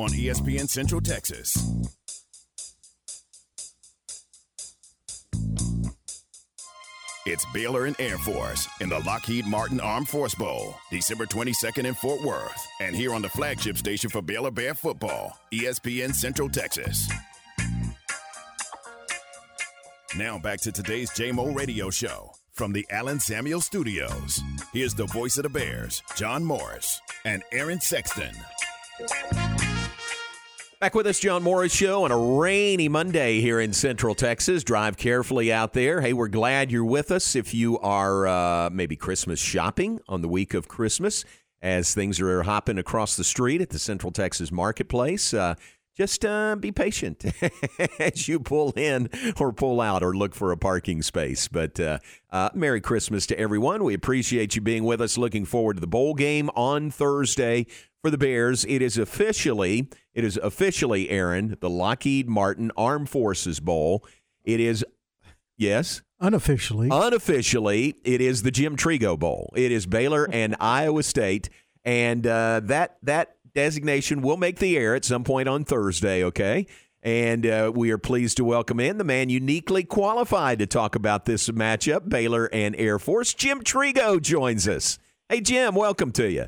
on ESPN Central Texas. It's Baylor and Air Force in the Lockheed Martin Armed Force Bowl, December 22nd in Fort Worth, and here on the flagship station for Baylor Bear football, ESPN Central Texas. Now back to today's JMO radio show from the Allen Samuel Studios. Here's the voice of the Bears, John Morris and Aaron Sexton. Back with us, John Morris Show on a rainy Monday here in Central Texas. Drive carefully out there. Hey, we're glad you're with us. If you are uh, maybe Christmas shopping on the week of Christmas, as things are hopping across the street at the Central Texas Marketplace, uh, just uh, be patient as you pull in or pull out or look for a parking space. But uh, uh, Merry Christmas to everyone. We appreciate you being with us. Looking forward to the bowl game on Thursday for the Bears. It is officially, it is officially, Aaron, the Lockheed Martin Armed Forces Bowl. It is, yes. Unofficially. Unofficially, it is the Jim Trego Bowl. It is Baylor and Iowa State, and uh, that that designation will make the air at some point on Thursday. Okay. And uh, we are pleased to welcome in the man uniquely qualified to talk about this matchup, Baylor and Air Force. Jim Trego joins us. Hey, Jim, welcome to you.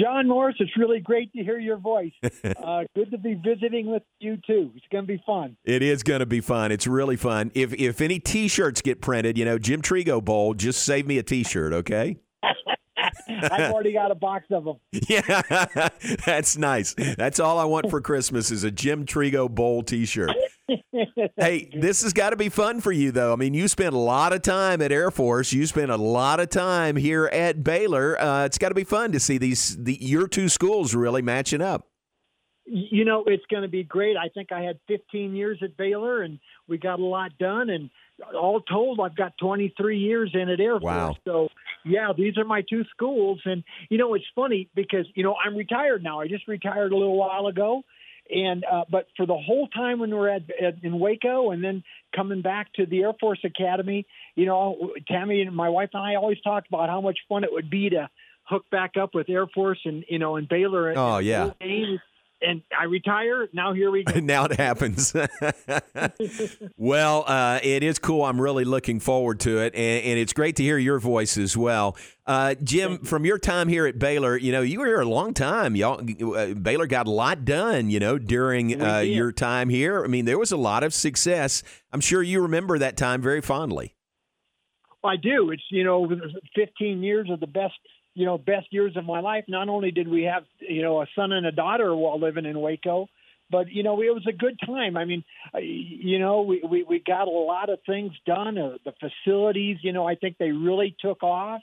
John Morris, it's really great to hear your voice. Uh, good to be visiting with you too. It's going to be fun. It is going to be fun. It's really fun. If if any T-shirts get printed, you know, Jim Trego Bowl, just save me a T-shirt, okay? I've already got a box of them. Yeah, that's nice. That's all I want for Christmas is a Jim Trego Bowl T-shirt. hey, this has got to be fun for you, though. I mean, you spent a lot of time at Air Force. You spent a lot of time here at Baylor. Uh, it's got to be fun to see these the, your two schools really matching up. You know, it's going to be great. I think I had 15 years at Baylor, and we got a lot done. And all told, I've got 23 years in at Air Force. Wow. So, yeah, these are my two schools. And, you know, it's funny because, you know, I'm retired now. I just retired a little while ago. And, uh, but for the whole time when we were at, at in Waco and then coming back to the Air Force Academy, you know, Tammy and my wife and I always talked about how much fun it would be to hook back up with Air Force and, you know, and Baylor. And, Oh, yeah. Games and I retire. Now here we go. now it happens. well, uh, it is cool. I'm really looking forward to it, and, and it's great to hear your voice as well. Uh, Jim, from your time here at Baylor, you know you were here a long time. Y'all, uh, Baylor got a lot done, you know, during uh, your time here. I mean, there was a lot of success. I'm sure you remember that time very fondly. I do. It's you know, 15 years of the best you know, best years of my life. Not only did we have, you know, a son and a daughter while living in Waco, but you know, it was a good time. I mean, you know, we we, we got a lot of things done. Uh, the facilities, you know, I think they really took off.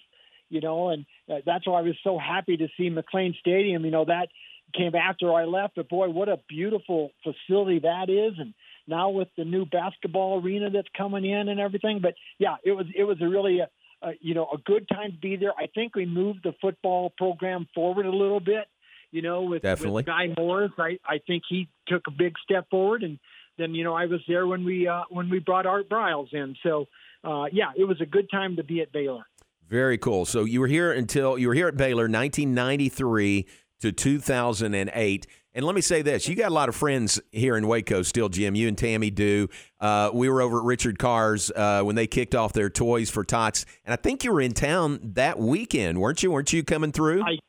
You know, and uh, that's why I was so happy to see McLane Stadium. You know, that came after I left, but boy, what a beautiful facility that is, and now with the new basketball arena that's coming in and everything. But yeah, it was it was a really a, uh, you know, a good time to be there. I think we moved the football program forward a little bit. You know, with, Definitely. with Guy Morriss, I I think he took a big step forward, and then you know I was there when we uh, when we brought Art Briles in. So uh, yeah, it was a good time to be at Baylor. Very cool. So you were here until you were here at Baylor, 1993 to 2008. And let me say this: you got a lot of friends here in Waco still, Jim. You and Tammy do. Uh, we were over at Richard Carr's uh, when they kicked off their Toys for Tots, and I think you were in town that weekend, weren't you? Weren't you coming through? I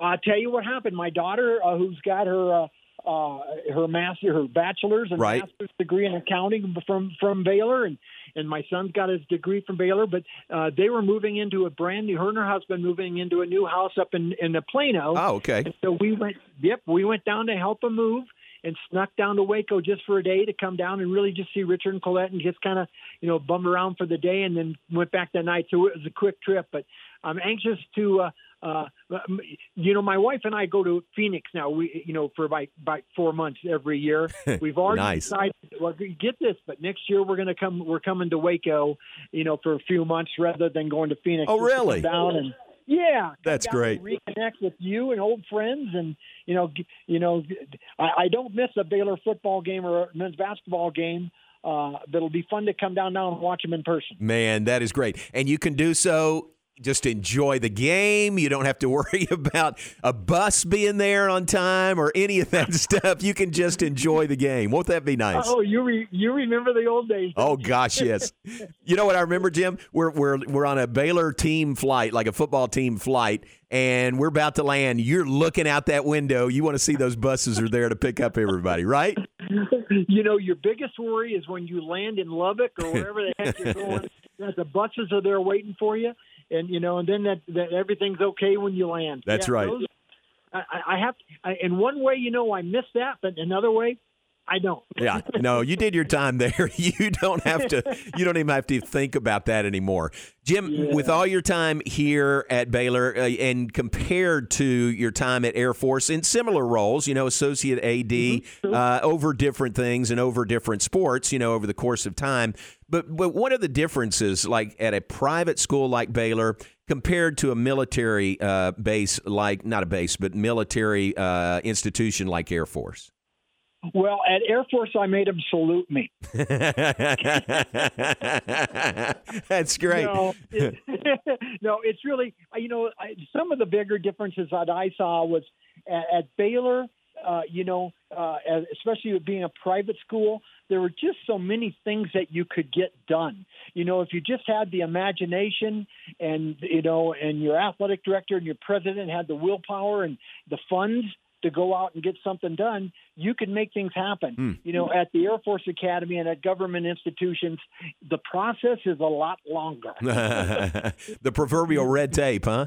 I'll tell you what happened. My daughter, uh, who's got her uh, uh, her master, her bachelor's and Right. master's degree in accounting from from Baylor, and and my son's got his degree from Baylor. But uh, they were moving into a brand new. Her and her husband moving into a new house up in in the Plano. oh, okay. And so we went. Yep, we went down to help them move and snuck down to Waco just for a day to come down and really just see Richard and Colette and just kind of you know bum around for the day and then went back that night. So it was a quick trip, but I'm anxious to. Uh, uh, you know, my wife and I go to Phoenix now. We, you know, for about, about four months every year. We've already Nice. decided. Well, get this, but next year we're going to come. We're coming to Waco, you know, for a few months rather than going to Phoenix. Oh, just to come really? Down and yeah, That's great. Reconnect with you and old friends, and you know, you know, I, I don't miss a Baylor football game or a men's basketball game. Uh, that'll be fun to come down now and watch them in person. Man, that is great. And you can do so just enjoy the game. You don't have to worry about a bus being there on time or any of that stuff. You can just enjoy the game. Won't that be nice? Oh, you re- you remember the old days? Oh gosh, yes. you know what I remember, Jim? We're we're we're on a Baylor team flight, like a football team flight, and we're about to land. You're looking out that window. You want to see those buses are there to pick up everybody, right? you know, your biggest worry is when you land in Lubbock or wherever the heck you're going. that the buses are there waiting for you, and you know, and then that, that everything's okay when you land. That's Yeah, right. those- I, I have, I, in one way, you know, I miss that, but another way, I don't. Yeah, no, you did your time there. You don't have to. You don't even have to think about that anymore, Jim. With all your time here at Baylor, uh, and compared to your time at Air Force in similar roles, you know, associate AD uh, over different things and over different sports, you know, over the course of time. But but what are the differences, like at a private school like Baylor? Compared to a military uh, base like not a base, but military uh, institution like Air Force. Well, at Air Force, I made them salute me. That's great. No, it, no, it's really you know I, some of the bigger differences that I saw was at, at Baylor. Uh, you know, uh, especially with being a private school, there were just so many things that you could get done. You know, if you just had the imagination and you know, and your athletic director and your president had the willpower and the funds to go out and get something done, you can make things happen. You know, at the Air Force Academy and at government institutions, the process is a lot longer. the proverbial red tape, huh?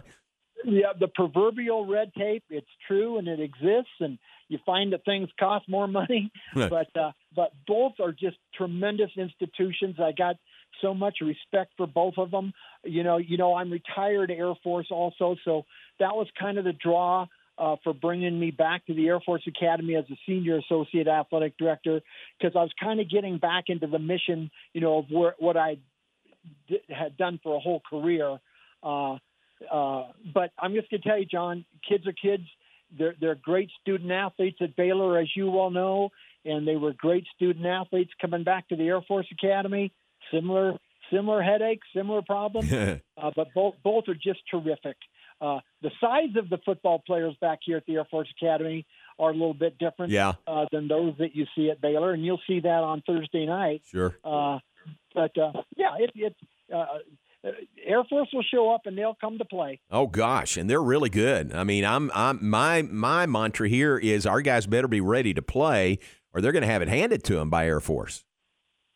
Yeah, the proverbial red tape. It's true and it exists, and you find that things cost more money. But uh, but both are just tremendous institutions. I got so much respect for both of them. You know, you know, I'm retired Air Force also, so that was kind of the draw. Uh, for bringing me back to the Air Force Academy as a senior associate athletic director, because I was kind of getting back into the mission, you know, of where, what I d- had done for a whole career. Uh, uh, but I'm just going to tell you, John, kids are kids. They're, they're great student athletes at Baylor, as you well know, and they were great student athletes coming back to the Air Force Academy. Similar, similar headaches, similar problems, uh, but both both are just terrific. Uh, the size of the football players back here at the Air Force Academy are a little bit different Yeah. uh, than those that you see at Baylor, and you'll see that on Thursday night. Sure. Uh, but uh, yeah, it, it uh, Air Force will show up and they'll come to play. Oh gosh, and they're really good. I mean, I'm I'm my my mantra here is our guys better be ready to play or they're going to have it handed to them by Air Force.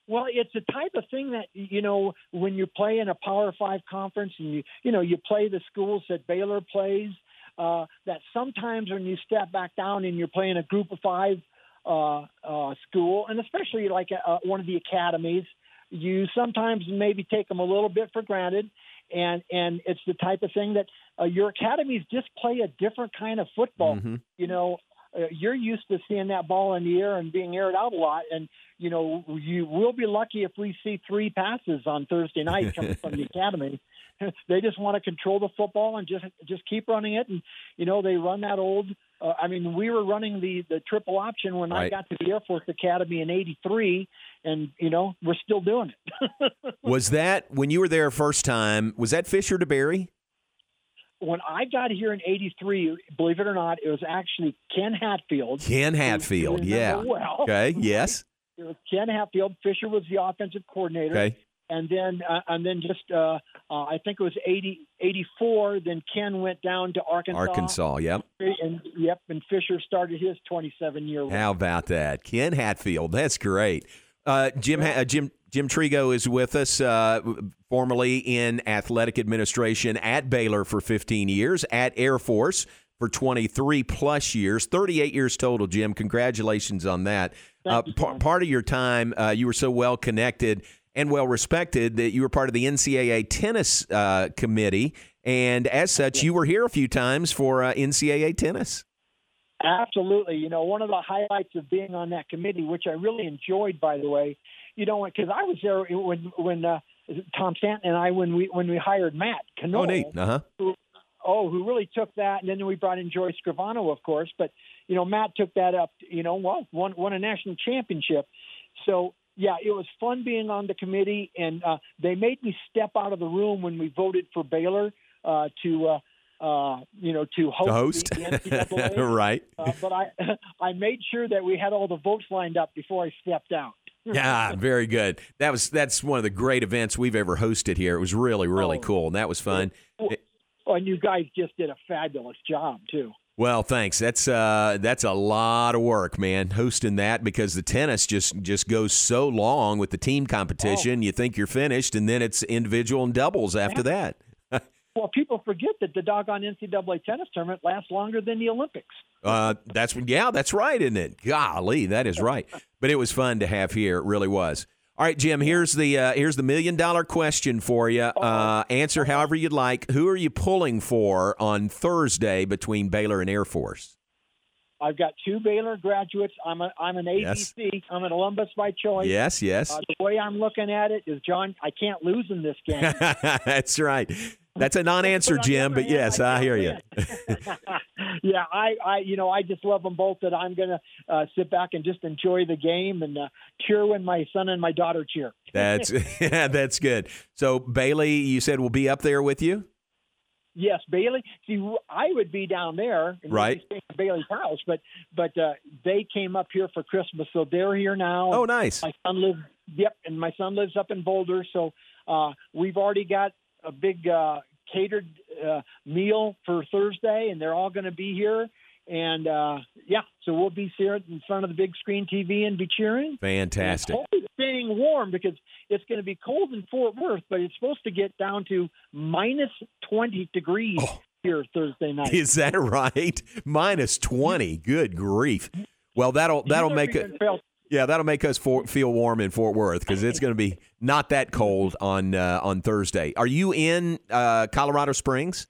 Well, it's the type of thing that you know when you play in a Power Five conference and you you know you play the schools that Baylor plays. Uh, that sometimes when you step back down and you're playing a Group of Five uh, uh, school, and especially like uh, one of the academies, you sometimes maybe take them a little bit for granted. And and it's the type of thing that uh, your academies just play a different kind of football. Mhm. You know, uh, you're used to seeing that ball in the air and being aired out a lot, and you know you will be lucky if we see three passes on Thursday night coming from the academy. they just want to control the football and just just keep running it, and you know they run that old. Uh, I mean, we were running the the triple option when I got to the Air Force Academy in '83, and you know we're still doing it. Was that when you were there first time? Was that Fisher DeBerry? When I got here in '83, believe it or not, it was actually Ken Hatfield. Ken Hatfield. Yeah. Well, Okay. Yes. It was Ken Hatfield. Fisher was the offensive coordinator. Okay. And then, uh, and then just, uh, uh, I think it was 80, 84. Then Ken went down to Arkansas. Arkansas. Yep. And yep, and Fisher started his 27 year. How about that, Ken Hatfield? That's great. Uh, Jim uh, Jim Jim Trego is with us, uh, formerly in athletic administration at Baylor for 15 years, at Air Force for 23 plus years, 38 years total. Jim, congratulations on that. Uh, par- part of your time, uh, you were so well connected and well respected that you were part of the NCAA tennis uh, committee, and as such, you were here a few times for uh, NCAA tennis. Absolutely. You know, one of the highlights of being on that committee, which I really enjoyed, by the way, you know, because I was there when when uh, Tom Stanton and I when we when we hired Matt Cano. Oh, neat. Uh huh. oh, who really took that, and then we brought in Joey Scrivano, of course. But you know, Matt took that up. You know, well, won won a national championship. So yeah, it was fun being on the committee, and uh, they made me step out of the room when we voted for Baylor uh, to. Uh, uh, you know, to host, To host. the, right. Uh, but I, I made sure that we had all the votes lined up before I stepped out. Yeah, very good. That was that's one of the great events we've ever hosted here. It was really really Oh. cool, and that was fun. Oh, and you guys just did a fabulous job too. Well, thanks. That's uh that's a lot of work, man, hosting that because the tennis just just goes so long with the team competition. Oh. You think you're finished, and then it's individual and doubles after that. Well, people forget that the doggone NCAA tennis tournament lasts longer than the Olympics. Uh, that's yeah, that's right, isn't it? Golly, that is right. But it was fun to have here. It really was. All right, Jim. Here's the uh, here's the million dollar question for you. Uh, answer however you'd like. Who are you pulling for on Thursday between Baylor and Air Force? I've got two Baylor graduates. I'm a, I'm an Yes. ABC. I'm an Columbus by choice. Yes, yes. Uh, the way I'm looking at it is, John, I can't lose in this game. that's right. That's a non-answer, But on the Jim. But yes, I hear you. yeah, I, I, you know, I just love them both. That I'm going to uh, sit back and just enjoy the game and uh, cheer when my son and my daughter cheer. That's yeah, that's good. So Bailey, you said we'll be up there with you. Yes, Bailey. See, I would be down there, Right. we'd be staying at Bailey's house, but but uh, they came up here for Christmas, so they're here now. Oh, nice. My son lives. Yep, and my son lives up in Boulder, so uh, we've already got a big uh, catered uh, meal for Thursday, and they're all going to be here. And uh, yeah, so we'll be here in front of the big screen TV and be cheering. Fantastic. Hopefully staying warm because it's going to be cold in Fort Worth, but it's supposed to get down to minus 20 degrees Oh. here Thursday night. Is that right? Minus twenty. Good grief. Well, that'll that'll make it. felt- Yeah, that'll make us for, feel warm in Fort Worth because it's going to be not that cold on uh, on Thursday. Are you in uh, Colorado Springs?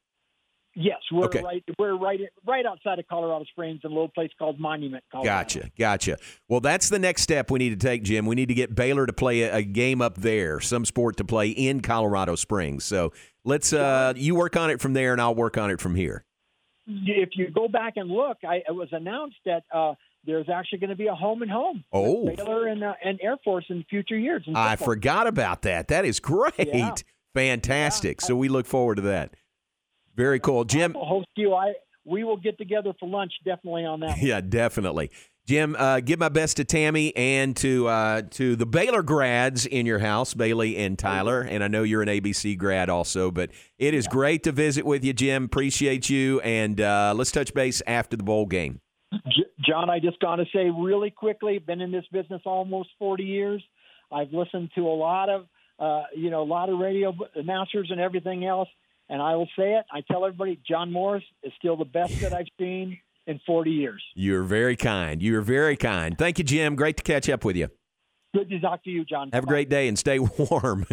Yes, we're Okay. right. We're right right outside of Colorado Springs in a little place called Monument. Colorado. Gotcha, gotcha. Well, that's the next step we need to take, Jim. We need to get Baylor to play a, a game up there, some sport to play in Colorado Springs. So let's uh, you work on it from there, and I'll work on it from here. If you go back and look, I, it was announced that uh, there's actually going to be a home and home. Oh. Baylor and uh, and Air Force in future years. I forgot about that. That is great, Yeah. fantastic. So we look forward to that. Very cool, Jim. I'll host you. I we will get together for lunch definitely on that. one. Yeah, definitely. Jim, uh, give my best to Tammy and to uh, to the Baylor grads in your house, Bailey and Tyler. And I know you're an ABC grad also, but it is great to visit with you, Jim. Appreciate you. And uh, let's touch base after the bowl game. John, I just got to say really quickly, been in this business almost 40 years. I've listened to a lot of, uh, you know, a lot of radio announcers and everything else. And I will say it. I tell everybody, John Morris is still the best that I've seen in 40 years. You're very kind. You're very kind. Thank you, Jim. Great to catch up with you. Good to talk to you, John. Have a great day and stay warm.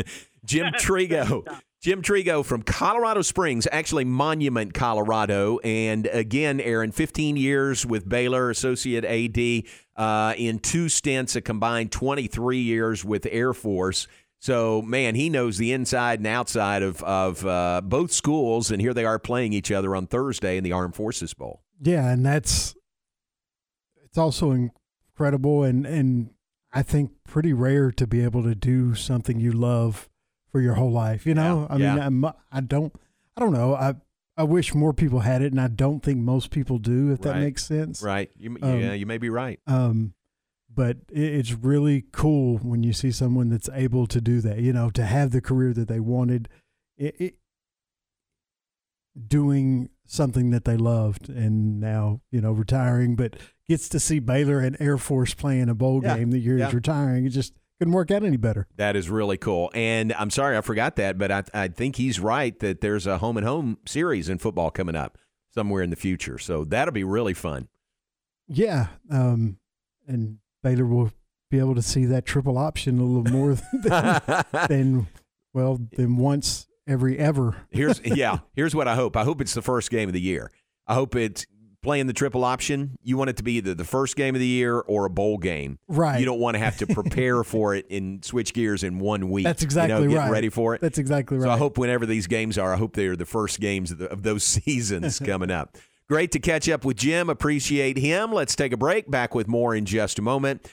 Jim Trego. Jim Trego from Colorado Springs, actually Monument, Colorado. And again, Aaron, 15 years with Baylor, Associate AD, uh, in two stints, a combined 23 years with Air Force. So, man, he knows the inside and outside of, of uh, both schools. And here they are playing each other on Thursday in the Armed Forces Bowl. Yeah, and that's it's also incredible and and I think pretty rare to be able to do something you love for your whole life. You know, Yeah, I mean, yeah. I'm, I don't, I don't know. I I wish more people had it, and I don't think most people do. If that makes sense. Right. You, Um, yeah, you may be right. Um, but it, it's really cool when you see someone that's able to do that. You know, to have the career that they wanted, it, it, doing something that they loved, and now you know retiring, but gets to see Baylor and Air Force playing a bowl Yeah, game the year yeah. he's retiring. It just couldn't work out any better. That is really cool. And I'm sorry I forgot that, but I, I think he's right that there's a home and home series in football coming up somewhere in the future. So that'll be really fun. Yeah, um, and Baylor will be able to see that triple option a little more than, than well than once every ever. here's yeah, here's what I hope. I hope it's the first game of the year. I hope it's playing the triple option. You want it to be either the first game of the year or a bowl game. Right. You don't want to have to prepare for it and switch gears in one week. That's you exactly know, get right. ready for it. That's exactly right. So I hope whenever these games are, I hope they are the first games of, the, of those seasons coming up. Great to catch up with Jim. Appreciate him. Let's take a break. Back with more in just a moment.